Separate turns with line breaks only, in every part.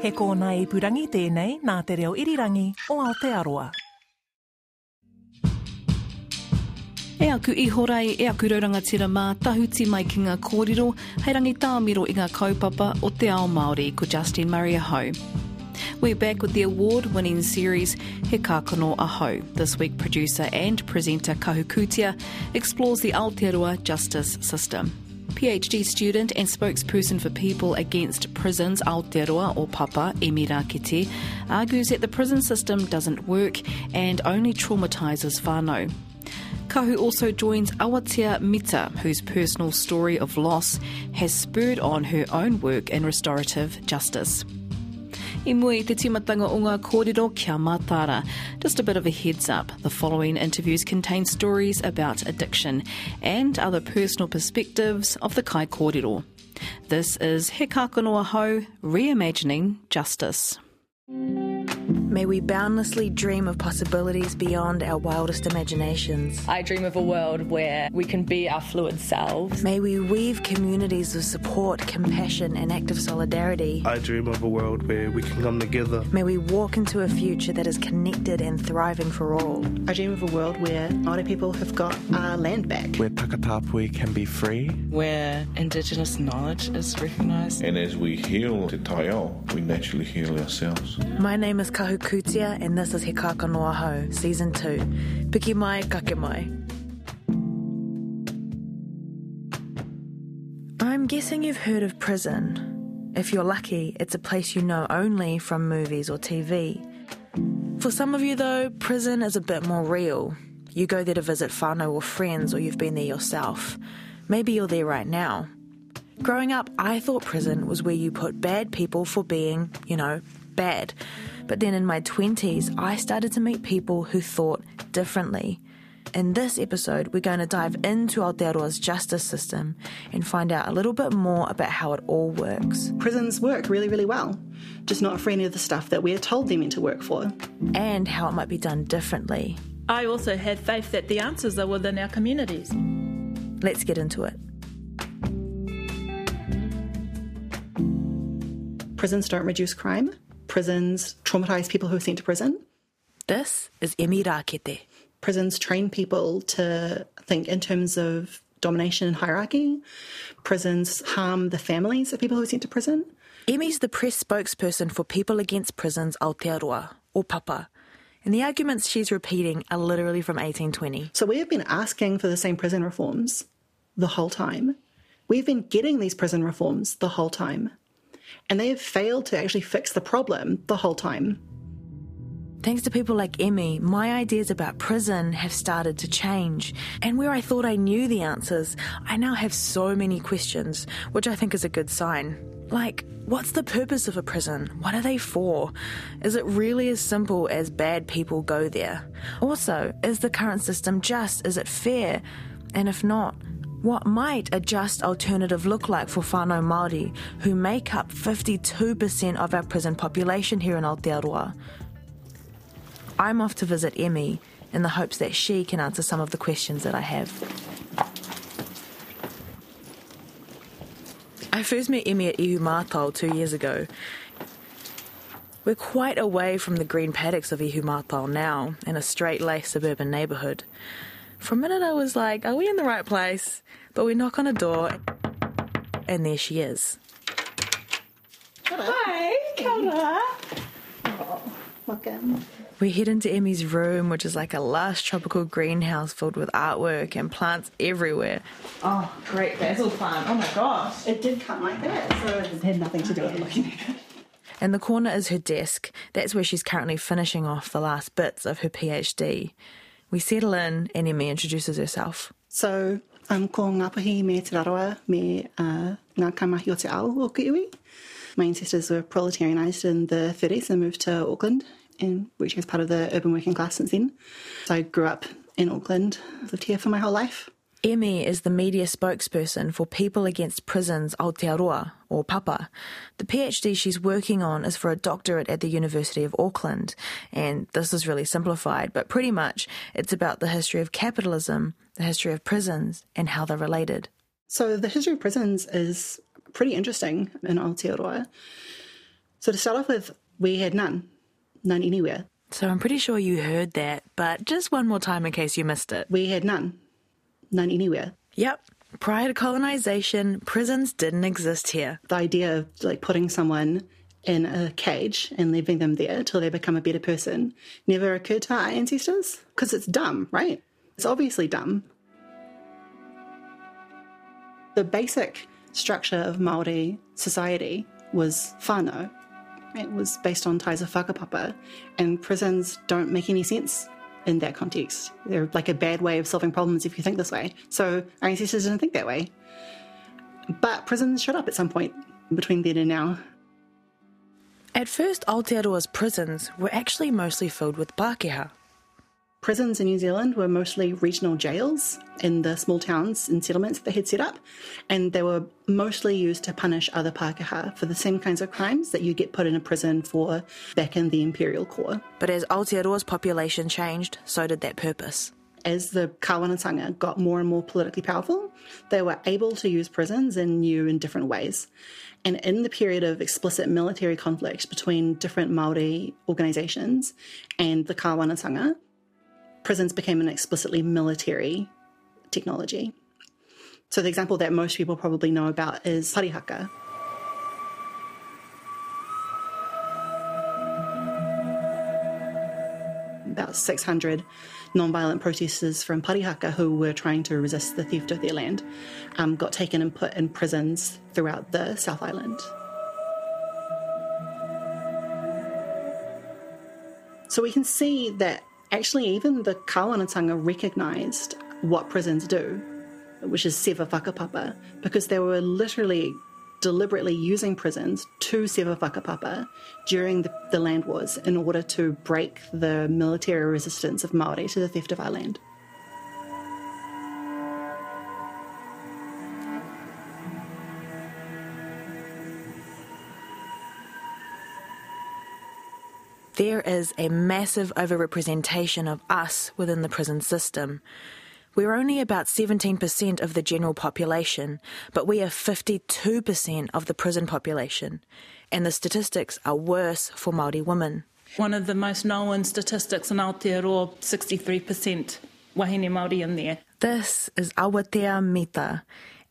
He kōna i purangi tēnei nā te reo irirangi o Aotearoa.
E aku i horai, e aku raurangatira mā, tahuti mai ki ngā kōrero, hei rangi tāmiro i ngā kaupapa o te ao Māori ko Justin Murray Ho. We're back with the award-winning series He Kākono Aho. This week, producer and presenter Kahukutia explores the Aotearoa justice system. PhD student and spokesperson for People Against Prisons Aotearoa or Papa, Emmy Rakete, argues that the prison system doesn't work and only traumatises whānau. Kahu also joins Awatea Mita, whose personal story of loss has spurred on her own work in restorative justice. I mui te timatanga o ngā kōrero kia mātara. Just a bit of a heads up. The following interviews contain stories about addiction and other personal perspectives of the kai kōrero. This is He Kākano Ahau, Reimagining Justice.
May we boundlessly dream of possibilities beyond our wildest imaginations.
I dream of a world where we can be our fluid selves.
May we weave communities of support, compassion, and active solidarity.
I dream of a world where we can come together.
May we walk into a future that is connected and thriving for all.
I dream of a world where Māori people have got our land back.
Where Takatapui can be free.
Where Indigenous knowledge is recognised.
And as we heal Te Taiao, we naturally heal ourselves.
My name is Kahu Kutia, and this is He Kākano Ahau, Season 2. Piki mai, kake mai. I'm guessing you've heard of prison. If you're lucky, it's a place you know only from movies or TV. For some of you, though, prison is a bit more real. You go there to visit whānau or friends, or you've been there yourself. Maybe you're there right now. Growing up, I thought prison was where you put bad people for being, you know, bad. But then in my 20s, I started to meet people who thought differently. In this episode, we're going to dive into Aotearoa's justice system and find out a little bit more about how it all works.
Prisons work really, really well, just not for any of the stuff that we're told they're meant to work for.
And how it might be done differently.
I also have faith that the answers are within our communities.
Let's get into it.
Prisons don't reduce crime. Prisons traumatise people who are sent to prison.
This is Emmy Rakete.
Prisons train people to think in terms of domination and hierarchy. Prisons harm the families of people who are sent to prison.
Emmy's the press spokesperson for People Against Prisons Aotearoa, or PAPA. And the arguments she's repeating are literally from 1820.
So we have been asking for the same prison reforms the whole time. We've been getting these prison reforms the whole time. And they have failed to actually fix the problem the whole time.
Thanks to people like Emmy, my ideas about prison have started to change. And where I thought I knew the answers, I now have so many questions, which I think is a good sign. Like, what's the purpose of a prison? What are they for? Is it really as simple as bad people go there? Also, is the current system just? Is it fair? And if not, what might a just alternative look like for whānau Māori, who make up 52% of our prison population here in Aotearoa? I'm off to visit Emmy in the hopes that she can answer some of the questions that I have. I first met Emmy at Ihumātao two years ago. We're quite away from the green paddocks of Ihumātao now, in a straight-laced suburban neighbourhood. For a minute I was like, are we in the right place? But we knock on a door, and there she is.
Hi, Kaura.
Oh, welcome.
We head into Emmy's room, which is like a lush tropical greenhouse filled with artwork and plants everywhere.
Oh, great basil plant. Oh my gosh.
It did come like that, so it had nothing to do with looking at it.
In the corner is her desk. That's where she's currently finishing off the last bits of her PhD. We settle in, and Emmy introduces herself.
So, I'm ko Ngāpuhi me Te Rarawa me uh, o Te Ao o Kiwi. My ancestors were proletarianised in the 30s and moved to Auckland, and which was part of the urban working class since then. So I grew up in Auckland, lived here for my whole life.
Emmy is the media spokesperson for People Against Prisons Aotearoa, or PAPA. The PhD she's working on is for a doctorate at the University of Auckland, and this is really simplified, but pretty much it's about the history of capitalism, the history of prisons, and how they're related.
So the history of prisons is pretty interesting in Aotearoa. So to start off with, we had none, none anywhere.
So I'm pretty sure you heard that, but just one more time in case you missed it.
We had none, none anywhere.
Yep. Prior to colonization, prisons didn't exist here.
The idea of like putting someone in a cage and leaving them there till they become a better person never occurred to our ancestors because it's dumb, right? It's obviously dumb. The basic structure of Maori society was whānau. It was based on ties of whakapapa, and prisons don't make any sense in that context. They're like a bad way of solving problems if you think this way. So our ancestors didn't think that way. But prisons showed up at some point between then and now.
At first, Aotearoa's prisons were actually mostly filled with Pākehā.
Prisons in New Zealand were mostly regional jails in the small towns and settlements that they had set up, and they were mostly used to punish other Pākehā for the same kinds of crimes that you get put in a prison for back in the imperial core.
But as Aotearoa's population changed, so did that purpose.
As the Kāwanatanga got more and more politically powerful, they were able to use prisons in new and different ways. And in the period of explicit military conflict between different Māori organisations and the Kāwanatanga, prisons became an explicitly military technology. So the example that most people probably know about is Parihaka. About 600 non-violent protesters from Parihaka who were trying to resist the theft of their land um, got taken and put in prisons throughout the South Island. So we can see that actually even the Kāwanatanga recognised what prisons do, which is sever whakapapa, because they were literally deliberately using prisons to sever whakapapa during the, the land wars in order to break the military resistance of Māori to the theft of our land.
There is a massive overrepresentation of us within the prison system. We're only about 17% of the general population, but we are 52% of the prison population. And the statistics are worse for Māori women.
One of the most known statistics in Aotearoa, 63% wahine Māori in there.
This is Awatea Mita.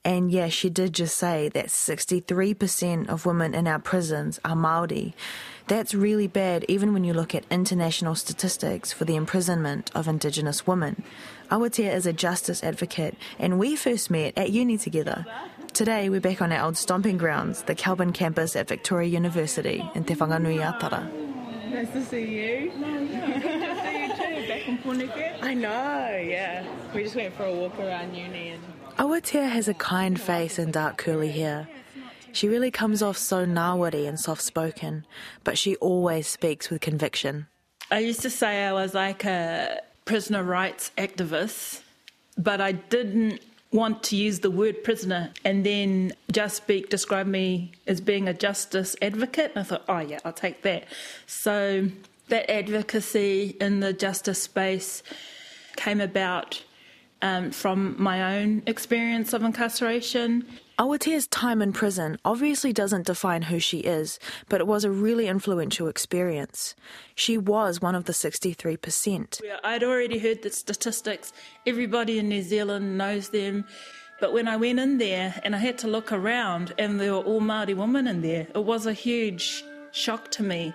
And yeah, she did just say that 63% of women in our prisons are Māori. That's really bad, even when you look at international statistics for the imprisonment of Indigenous women. Awatea is a justice advocate, and we first met at uni together. Today, we're back on our old stomping grounds, the Kelburn campus at Victoria University in Te Whanganui-a-Tara.
Nice to see you. Good to see you too, back in Pōneke. I know, yeah. We just went for a walk around uni and...
Awatea has a kind face and dark curly hair. She really comes off so ngāwari and soft spoken, but she always speaks with conviction.
I used to say I was like a prisoner rights activist, but I didn't want to use the word prisoner and then JustSpeak me as being a justice advocate. And I thought, oh, yeah, I'll take that. So that advocacy in the justice space came about um, from my own experience of incarceration.
Awatea's time in prison obviously doesn't define who she is, but it was a really influential experience. She was one of the 63%.
I'd already heard the statistics, everybody in New Zealand knows them. But when I went in there and I had to look around and there were all Māori women in there, it was a huge shock to me.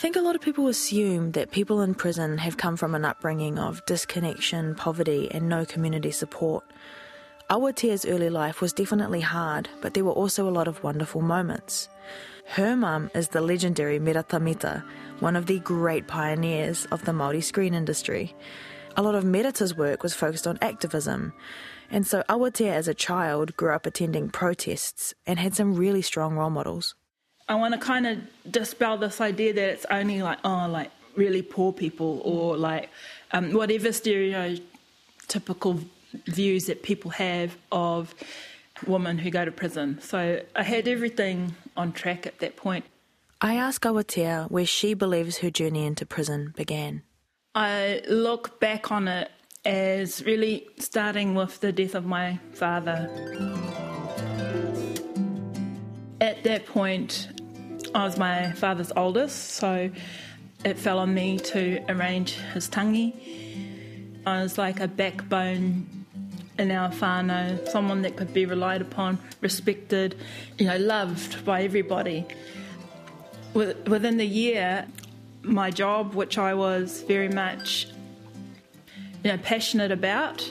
Think a lot of people assume that people in prison have come from an upbringing of disconnection, poverty, and no community support. Awatea's early life was definitely hard, but there were also a lot of wonderful moments. Her mum is the legendary Merata Mita, one of the great pioneers of the Māori screen industry. A lot of Merata's work was focused on activism, and so Awatea as a child grew up attending protests and had some really strong role models.
I want to kind of dispel this idea that it's only like, oh, like really poor people or like um, whatever stereotypical views that people have of women who go to prison. So I had everything on track at that point.
I asked Awatea where she believes her journey into prison began.
I look back on it as really starting with the death of my father. At that point, I was my father's oldest, so it fell on me to arrange his tangi. I was like a backbone in our whānau, someone that could be relied upon, respected, you know, loved by everybody. Within the year, my job, which I was very much you know, passionate about,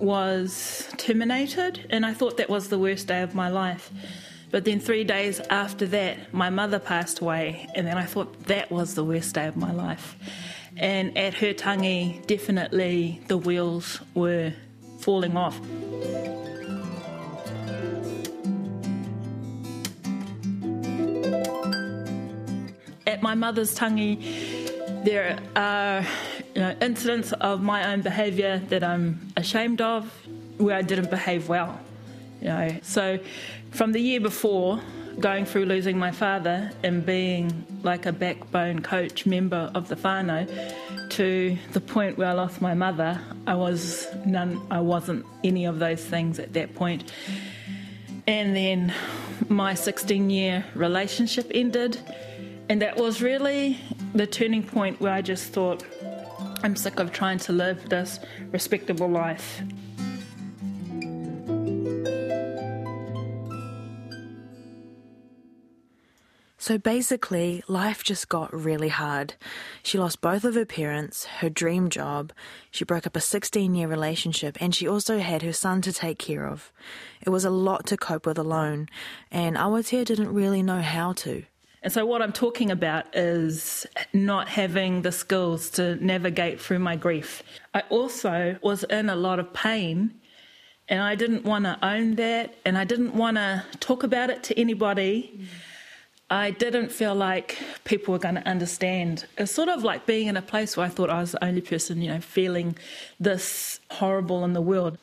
was terminated, and I thought that was the worst day of my life. But then three days after that, my mother passed away, and then I thought that was the worst day of my life. And at her tangi, definitely the wheels were falling off. At my mother's tangi, there are you know, incidents of my own behaviour that I'm ashamed of, where I didn't behave well. You know, so from the year before, going through losing my father and being like a backbone coach member of the whānau to the point where I lost my mother, I was none I wasn't any of those things at that point. And then my 16 year relationship ended and that was really the turning point where I just thought I'm sick of trying to live this respectable life
So basically, life just got really hard. She lost both of her parents, her dream job, she broke up a 16 year relationship, and she also had her son to take care of. It was a lot to cope with alone, and Awatea didn't really know how to.
And so, what I'm talking about is not having the skills to navigate through my grief. I also was in a lot of pain, and I didn't want to own that, and I didn't want to talk about it to anybody. Mm I didn't feel like people were going to understand. It's sort of like being in a place where I thought I was the only person, you know, feeling this horrible in the world.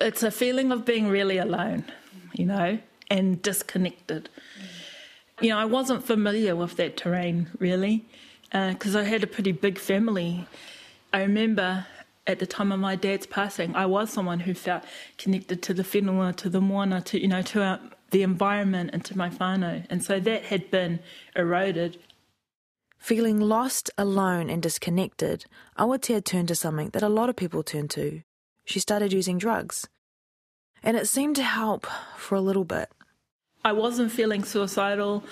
It's a feeling of being really alone, you know, and disconnected. You know, I wasn't familiar with that terrain really, because uh, I had a pretty big family. I remember at the time of my dad's passing, I was someone who felt connected to the whenua, to the moana, to you know, to our the environment into my whānau. And so that had been eroded.
Feeling lost, alone, and disconnected, Awatea turned to something that a lot of people turn to. She started using drugs. And it seemed to help for a little bit.
I wasn't feeling suicidal.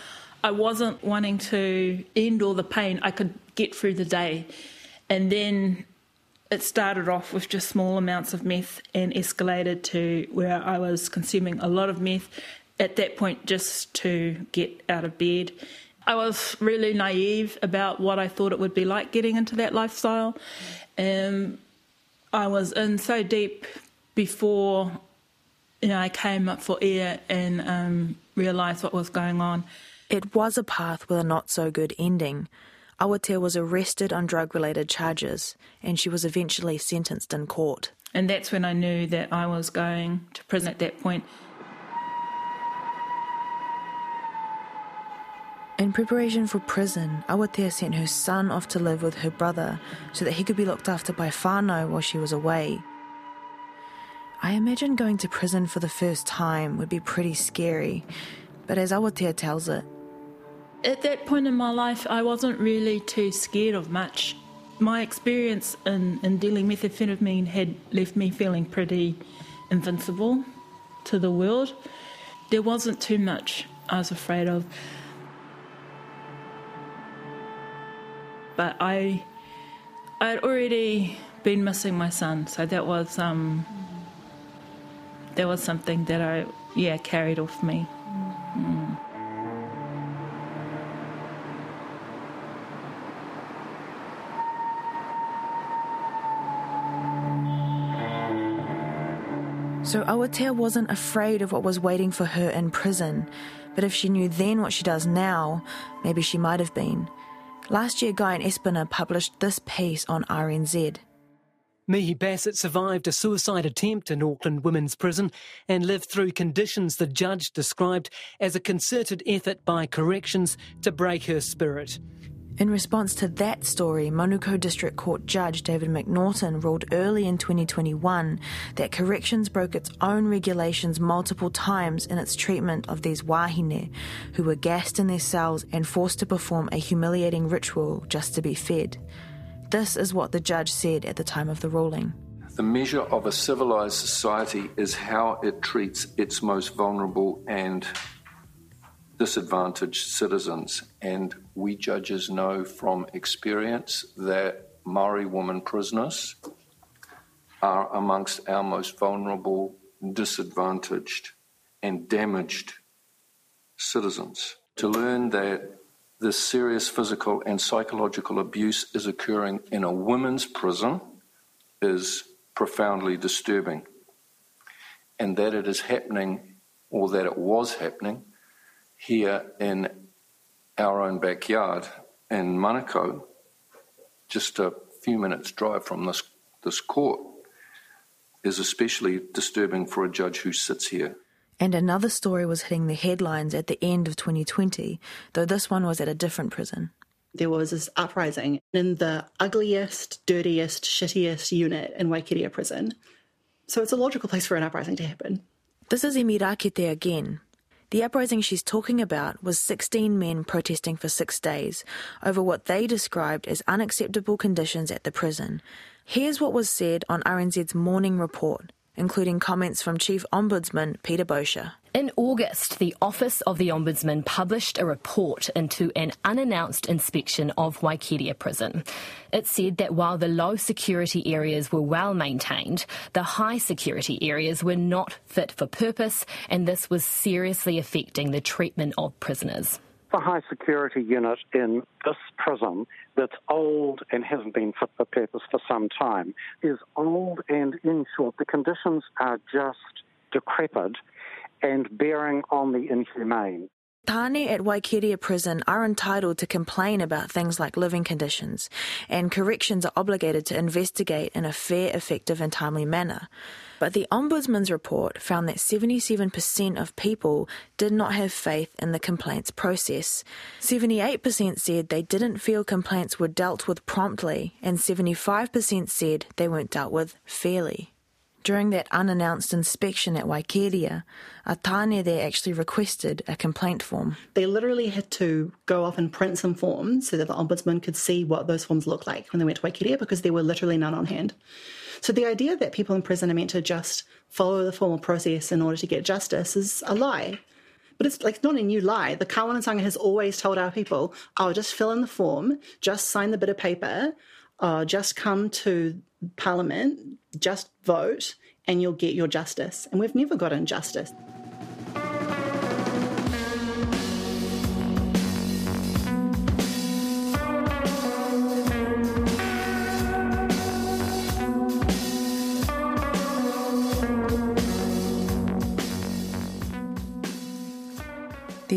I wasn't wanting to end all the pain. I could get through the day. And then it started off with just small amounts of meth and escalated to where I was consuming a lot of meth at that point just to get out of bed. I was really naive about what I thought it would be like getting into that lifestyle. Um, I was in so deep before you know I came up for air and um, realised what was going on.
It was a path with a not so good ending. Awatea was arrested on drug related charges and she was eventually sentenced in court.
And that's when I knew that I was going to prison at that point.
In preparation for prison, Awatea sent her son off to live with her brother so that he could be looked after by whānau while she was away. I imagine going to prison for the first time would be pretty scary, but as Awatea tells it,
at that point in my life, I wasn't really too scared of much. My experience in, in dealing methamphetamine had left me feeling pretty invincible to the world. There wasn't too much I was afraid of. But I I'd already been missing my son, so that was um, that was something that I yeah carried off me. Mm.
So Awatea wasn't afraid of what was waiting for her in prison, but if she knew then what she does now, maybe she might have been. Last year, Guyon Espiner published this piece on RNZ.
Mihi Bassett survived a suicide attempt in Auckland Women's Prison and lived through conditions the judge described as a concerted effort by corrections to break her spirit.
In response to that story, Manukau District Court Judge David McNaughton ruled early in 2021 that corrections broke its own regulations multiple times in its treatment of these wahine, who were gassed in their cells and forced to perform a humiliating ritual just to be fed. This is what the judge said at the time of the ruling.
The measure of a civilized society is how it treats its most vulnerable and disadvantaged citizens. And we judges know from experience that Maori woman prisoners are amongst our most vulnerable, disadvantaged, and damaged citizens. To learn that this serious physical and psychological abuse is occurring in a women's prison is profoundly disturbing. And that it is happening, or that it was happening, here in our own backyard in Manukau, just a few minutes' drive from this, this court, is especially disturbing for a judge who sits here.
And another story was hitting the headlines at the end of 2020, though this one was at a different prison.
There was this uprising in the ugliest, dirtiest, shittiest unit in Waikeria prison. So it's a logical place for an uprising to happen.
This is Emmy Rakete again, the uprising she's talking about was 16 men protesting for six days over what they described as unacceptable conditions at the prison. Here's what was said on RNZ's morning report including comments from Chief Ombudsman Peter Boshier.
In August, the Office of the Ombudsman published a report into an unannounced inspection of Waikeria Prison. It said that while the low security areas were well maintained, the high security areas were not fit for purpose, and this was seriously affecting the treatment of prisoners
the high security unit in this prison that's old and hasn't been fit for purpose for some time is old and in short the conditions are just decrepit and bearing on the inhumane.
Tane at Waikeria Prison are entitled to complain about things like living conditions, and corrections are obligated to investigate in a fair, effective, and timely manner. But the Ombudsman's report found that 77% of people did not have faith in the complaints process. 78% said they didn't feel complaints were dealt with promptly, and 75% said they weren't dealt with fairly. During that unannounced inspection at Waikeria, a tane there actually requested a complaint form.
They literally had to go off and print some forms so that the Ombudsman could see what those forms looked like when they went to Waikeria because there were literally none on hand. So the idea that people in prison are meant to just follow the formal process in order to get justice is a lie. But it's like not a new lie. The Kawanatanga has always told our people, oh, just fill in the form, just sign the bit of paper, uh, just come to Parliament, just vote, and you'll get your justice. And we've never gotten justice.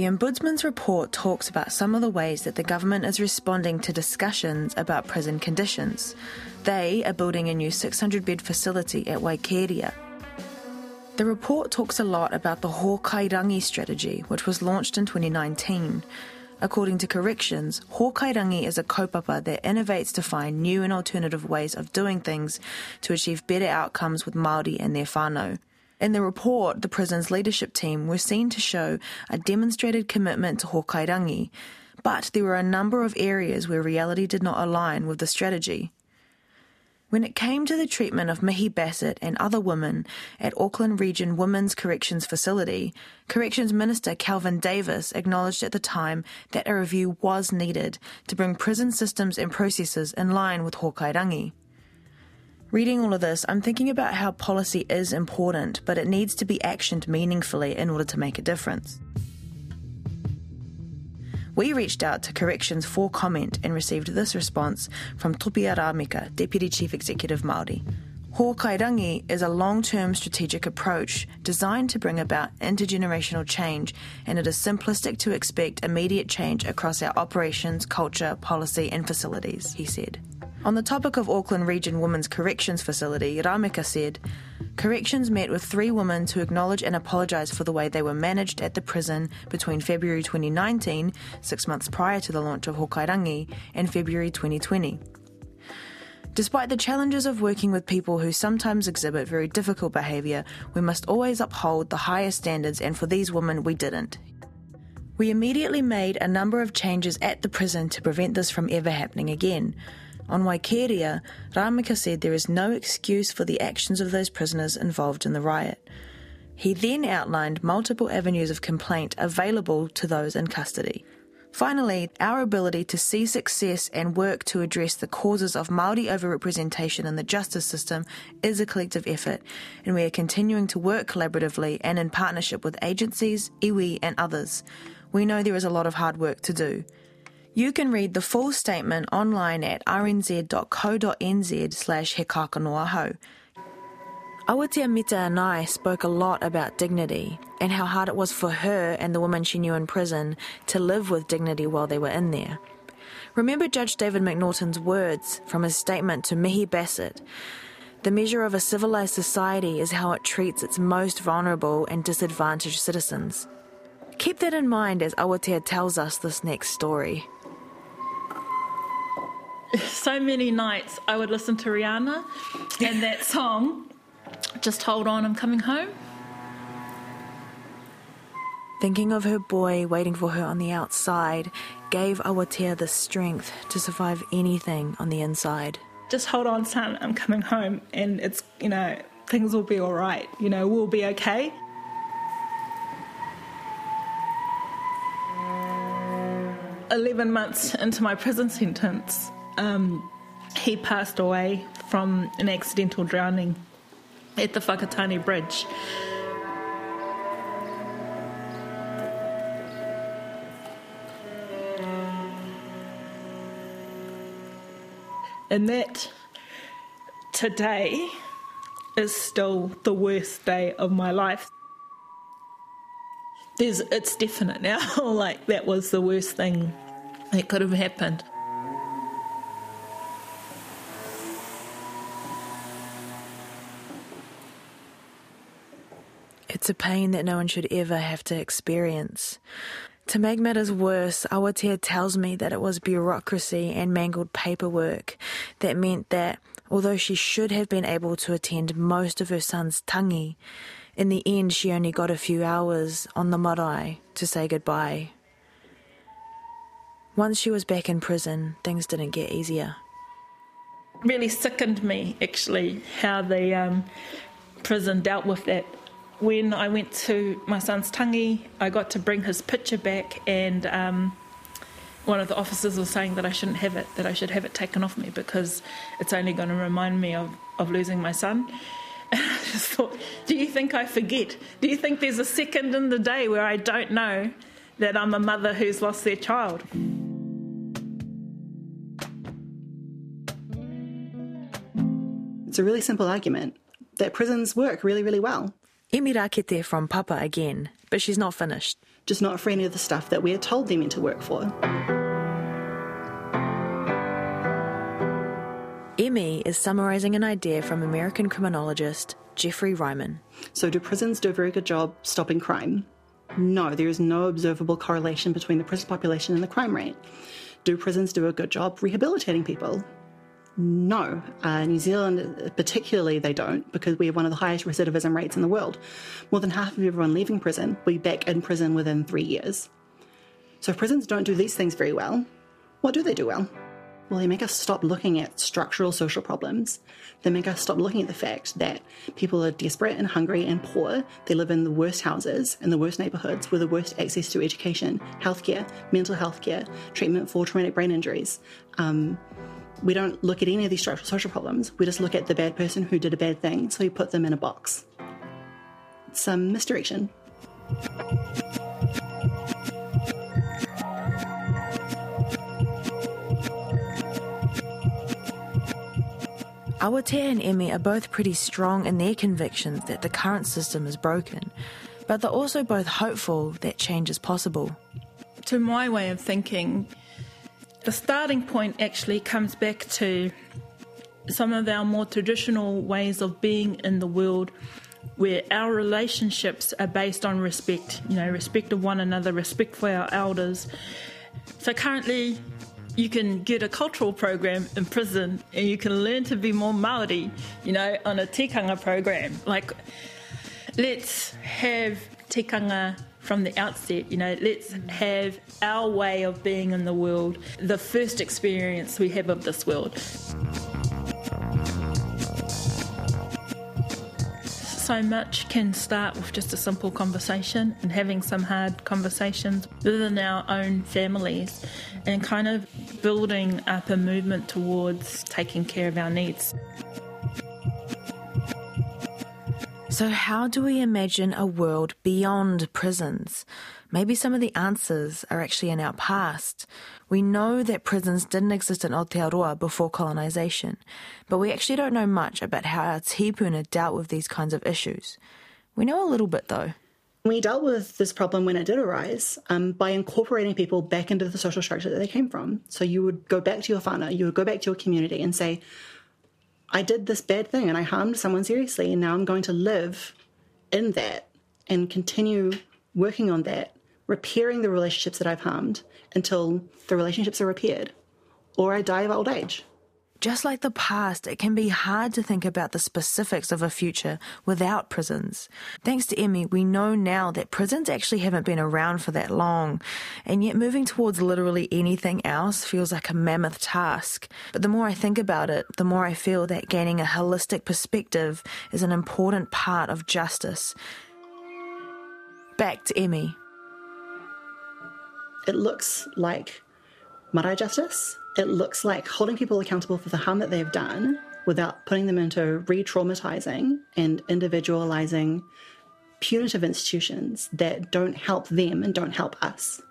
The Ombudsman's report talks about some of the ways that the government is responding to discussions about prison conditions. They are building a new 600 bed facility at Waikeria. The report talks a lot about the Hōkairangi strategy, which was launched in 2019. According to Corrections, Hōkairangi is a kaupapa that innovates to find new and alternative ways of doing things to achieve better outcomes with Māori and their whānau. In the report, the prison's leadership team were seen to show a demonstrated commitment to Hōkairangi, but there were a number of areas where reality did not align with the strategy. When it came to the treatment of Mihi Bassett and other women at Auckland Region Women's Corrections Facility, Corrections Minister Kelvin Davis acknowledged at the time that a review was needed to bring prison systems and processes in line with Hōkairangi. Reading all of this, I'm thinking about how policy is important, but it needs to be actioned meaningfully in order to make a difference. We reached out to Corrections for comment and received this response from Topia Rameka, Deputy Chief Executive Māori. Hōkairangi is a long-term strategic approach designed to bring about intergenerational change and it is simplistic to expect immediate change across our operations, culture, policy and facilities, he said. On the topic of Auckland Region Women's Corrections Facility, Rameka said, Corrections met with three women to acknowledge and apologise for the way they were managed at the prison between February 2019, six months prior to the launch of Hokairangi, and February 2020. Despite the challenges of working with people who sometimes exhibit very difficult behaviour, we must always uphold the highest standards, and for these women, we didn't. We immediately made a number of changes at the prison to prevent this from ever happening again. On Waikeria, Rameka said there is no excuse for the actions of those prisoners involved in the riot. He then outlined multiple avenues of complaint available to those in custody. Finally, our ability to see success and work to address the causes of Māori overrepresentation in the justice system is a collective effort, and we are continuing to work collaboratively and in partnership with agencies, iwi, and others. We know there is a lot of hard work to do. You can read the full statement online at rnz.co.nz slash he kakanoa Awatea Mita and I spoke a lot about dignity and how hard it was for her and the woman she knew in prison to live with dignity while they were in there. Remember Judge David McNaughton's words from his statement to Mihi Bassett The measure of a civilized society is how it treats its most vulnerable and disadvantaged citizens. Keep that in mind as Awatea tells us this next story.
so many nights I would listen to Rihanna and that song, Just Hold On, I'm Coming Home.
Thinking of her boy waiting for her on the outside gave Awatea the strength to survive anything on the inside.
Just hold on, son, I'm coming home, and it's, you know, things will be all right. You know, we'll be okay. Eleven months into my prison sentence, um, he passed away from an accidental drowning at the Whakatane Bridge. And that today is still the worst day of my life. There's, it's definite now, like that was the worst thing that could have happened.
A pain that no one should ever have to experience. To make matters worse, Awatea tells me that it was bureaucracy and mangled paperwork that meant that, although she should have been able to attend most of her son's tangi, in the end she only got a few hours on the marae to say goodbye. Once she was back in prison, things didn't get easier.
Really sickened me, actually, how the um, prison dealt with that when I went to my son's tangi, I got to bring his picture back, and um, one of the officers was saying that I shouldn't have it, that I should have it taken off me because it's only going to remind me of, of losing my son. And I just thought, do you think I forget? Do you think there's a second in the day where I don't know that I'm a mother who's lost their child?
It's a really simple argument that prisons work really, really well.
Emmy Rakete from Papa again, but she's not finished.
Just not for any of the stuff that we're told they're meant to work for.
Emmy is summarising an idea from American criminologist Jeffrey Reiman.
So, do prisons do a very good job stopping crime? No, there is no observable correlation between the prison population and the crime rate. Do prisons do a good job rehabilitating people? No, uh, New Zealand particularly they don't because we have one of the highest recidivism rates in the world. More than half of everyone leaving prison will be back in prison within three years. So if prisons don't do these things very well, what do they do well? Well, they make us stop looking at structural social problems. They make us stop looking at the fact that people are desperate and hungry and poor. They live in the worst houses, in the worst neighbourhoods, with the worst access to education, healthcare, mental health care, treatment for traumatic brain injuries. Um, we don't look at any of these structural social problems. We just look at the bad person who did a bad thing, so we put them in a box. Some misdirection.
Awatea and Emmy are both pretty strong in their convictions that the current system is broken, but they're also both hopeful that change is possible.
To my way of thinking, the starting point actually comes back to some of our more traditional ways of being in the world where our relationships are based on respect, you know, respect of one another, respect for our elders. So currently, you can get a cultural program in prison and you can learn to be more Maori, you know, on a tikanga program. Like, let's have tikanga from the outset, you know, let's have our way of being in the world, the first experience we have of this world. so much can start with just a simple conversation and having some hard conversations within our own families and kind of building up a movement towards taking care of our needs.
So, how do we imagine a world beyond prisons? Maybe some of the answers are actually in our past. We know that prisons didn't exist in Aotearoa before colonisation, but we actually don't know much about how our tipuna dealt with these kinds of issues. We know a little bit though.
We dealt with this problem when it did arise um, by incorporating people back into the social structure that they came from. So you would go back to your whānau, you would go back to your community and say, I did this bad thing and I harmed someone seriously, and now I'm going to live in that and continue working on that repairing the relationships that I've harmed until the relationships are repaired or I die of old age.
Just like the past, it can be hard to think about the specifics of a future without prisons. Thanks to Emmy, we know now that prisons actually haven't been around for that long, and yet moving towards literally anything else feels like a mammoth task. But the more I think about it, the more I feel that gaining a holistic perspective is an important part of justice. Back to Emmy.
It looks like marae justice. It looks like holding people accountable for the harm that they've done without putting them into re traumatizing and individualizing punitive institutions that don't help them and don't help us.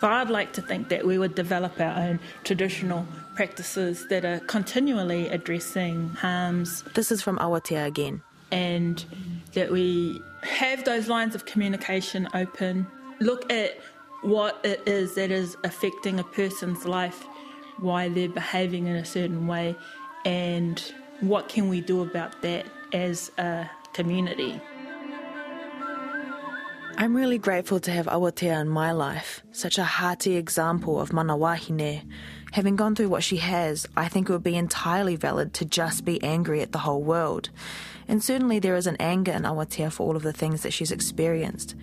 So I'd like to think that we would develop our own traditional practices that are continually addressing harms.
This is from Awatea again.
And that we have those lines of communication open, look at what it is that is affecting a person's life, why they're behaving in a certain way, and what can we do about that as a community.
I'm really grateful to have Awatea in my life, such a hearty example of mana wahine. Having gone through what she has, I think it would be entirely valid to just be angry at the whole world. And certainly there is an anger in Awatea for all of the things that she's experienced.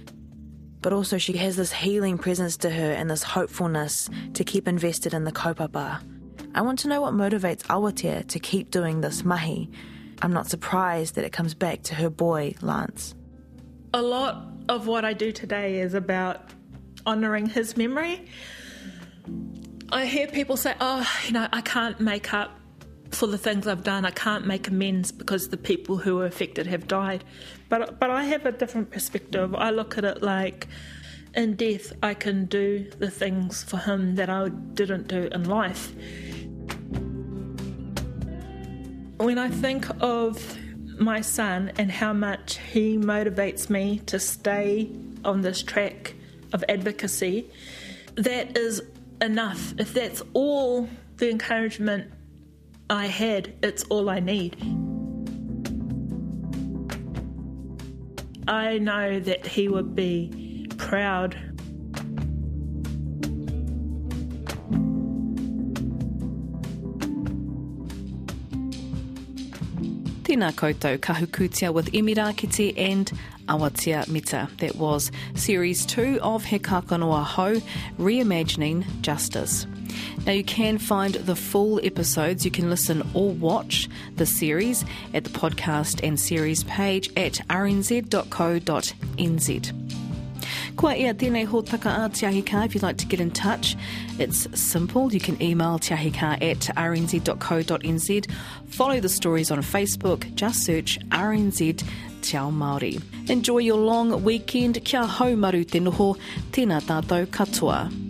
But also she has this healing presence to her and this hopefulness to keep invested in the kaupapa. I want to know what motivates Awatea to keep doing this mahi. I'm not surprised that it comes back to her boy, Lance.
A lot of what I do today is about honouring his memory. I hear people say, oh, you know, I can't make up for the things I've done. I can't make amends because the people who were affected have died. But but I have a different perspective. I look at it like in death I can do the things for him that I didn't do in life. When I think of my son and how much he motivates me to stay on this track of advocacy, that is enough. If that's all the encouragement I had, it's all I need. I know that he would be proud
Tēnā koutou Kahu Kutia with Emmy Rakete and Awatea Mita. That was series two of He Kakano Ahau, Reimagining Justice. Now, you can find the full episodes. You can listen or watch the series at the podcast and series page at rnz.co.nz. Kua ia tēnei hōtaka a Te Ahi Kaa if you'd like to get in touch. It's simple. You can email Te Ahi Kaa at rnz.co.nz. Follow the stories on Facebook. Just search RNZ Te Ao Māori. Enjoy your long weekend. Kia hau maru te noho. Tēnā tātou katoa.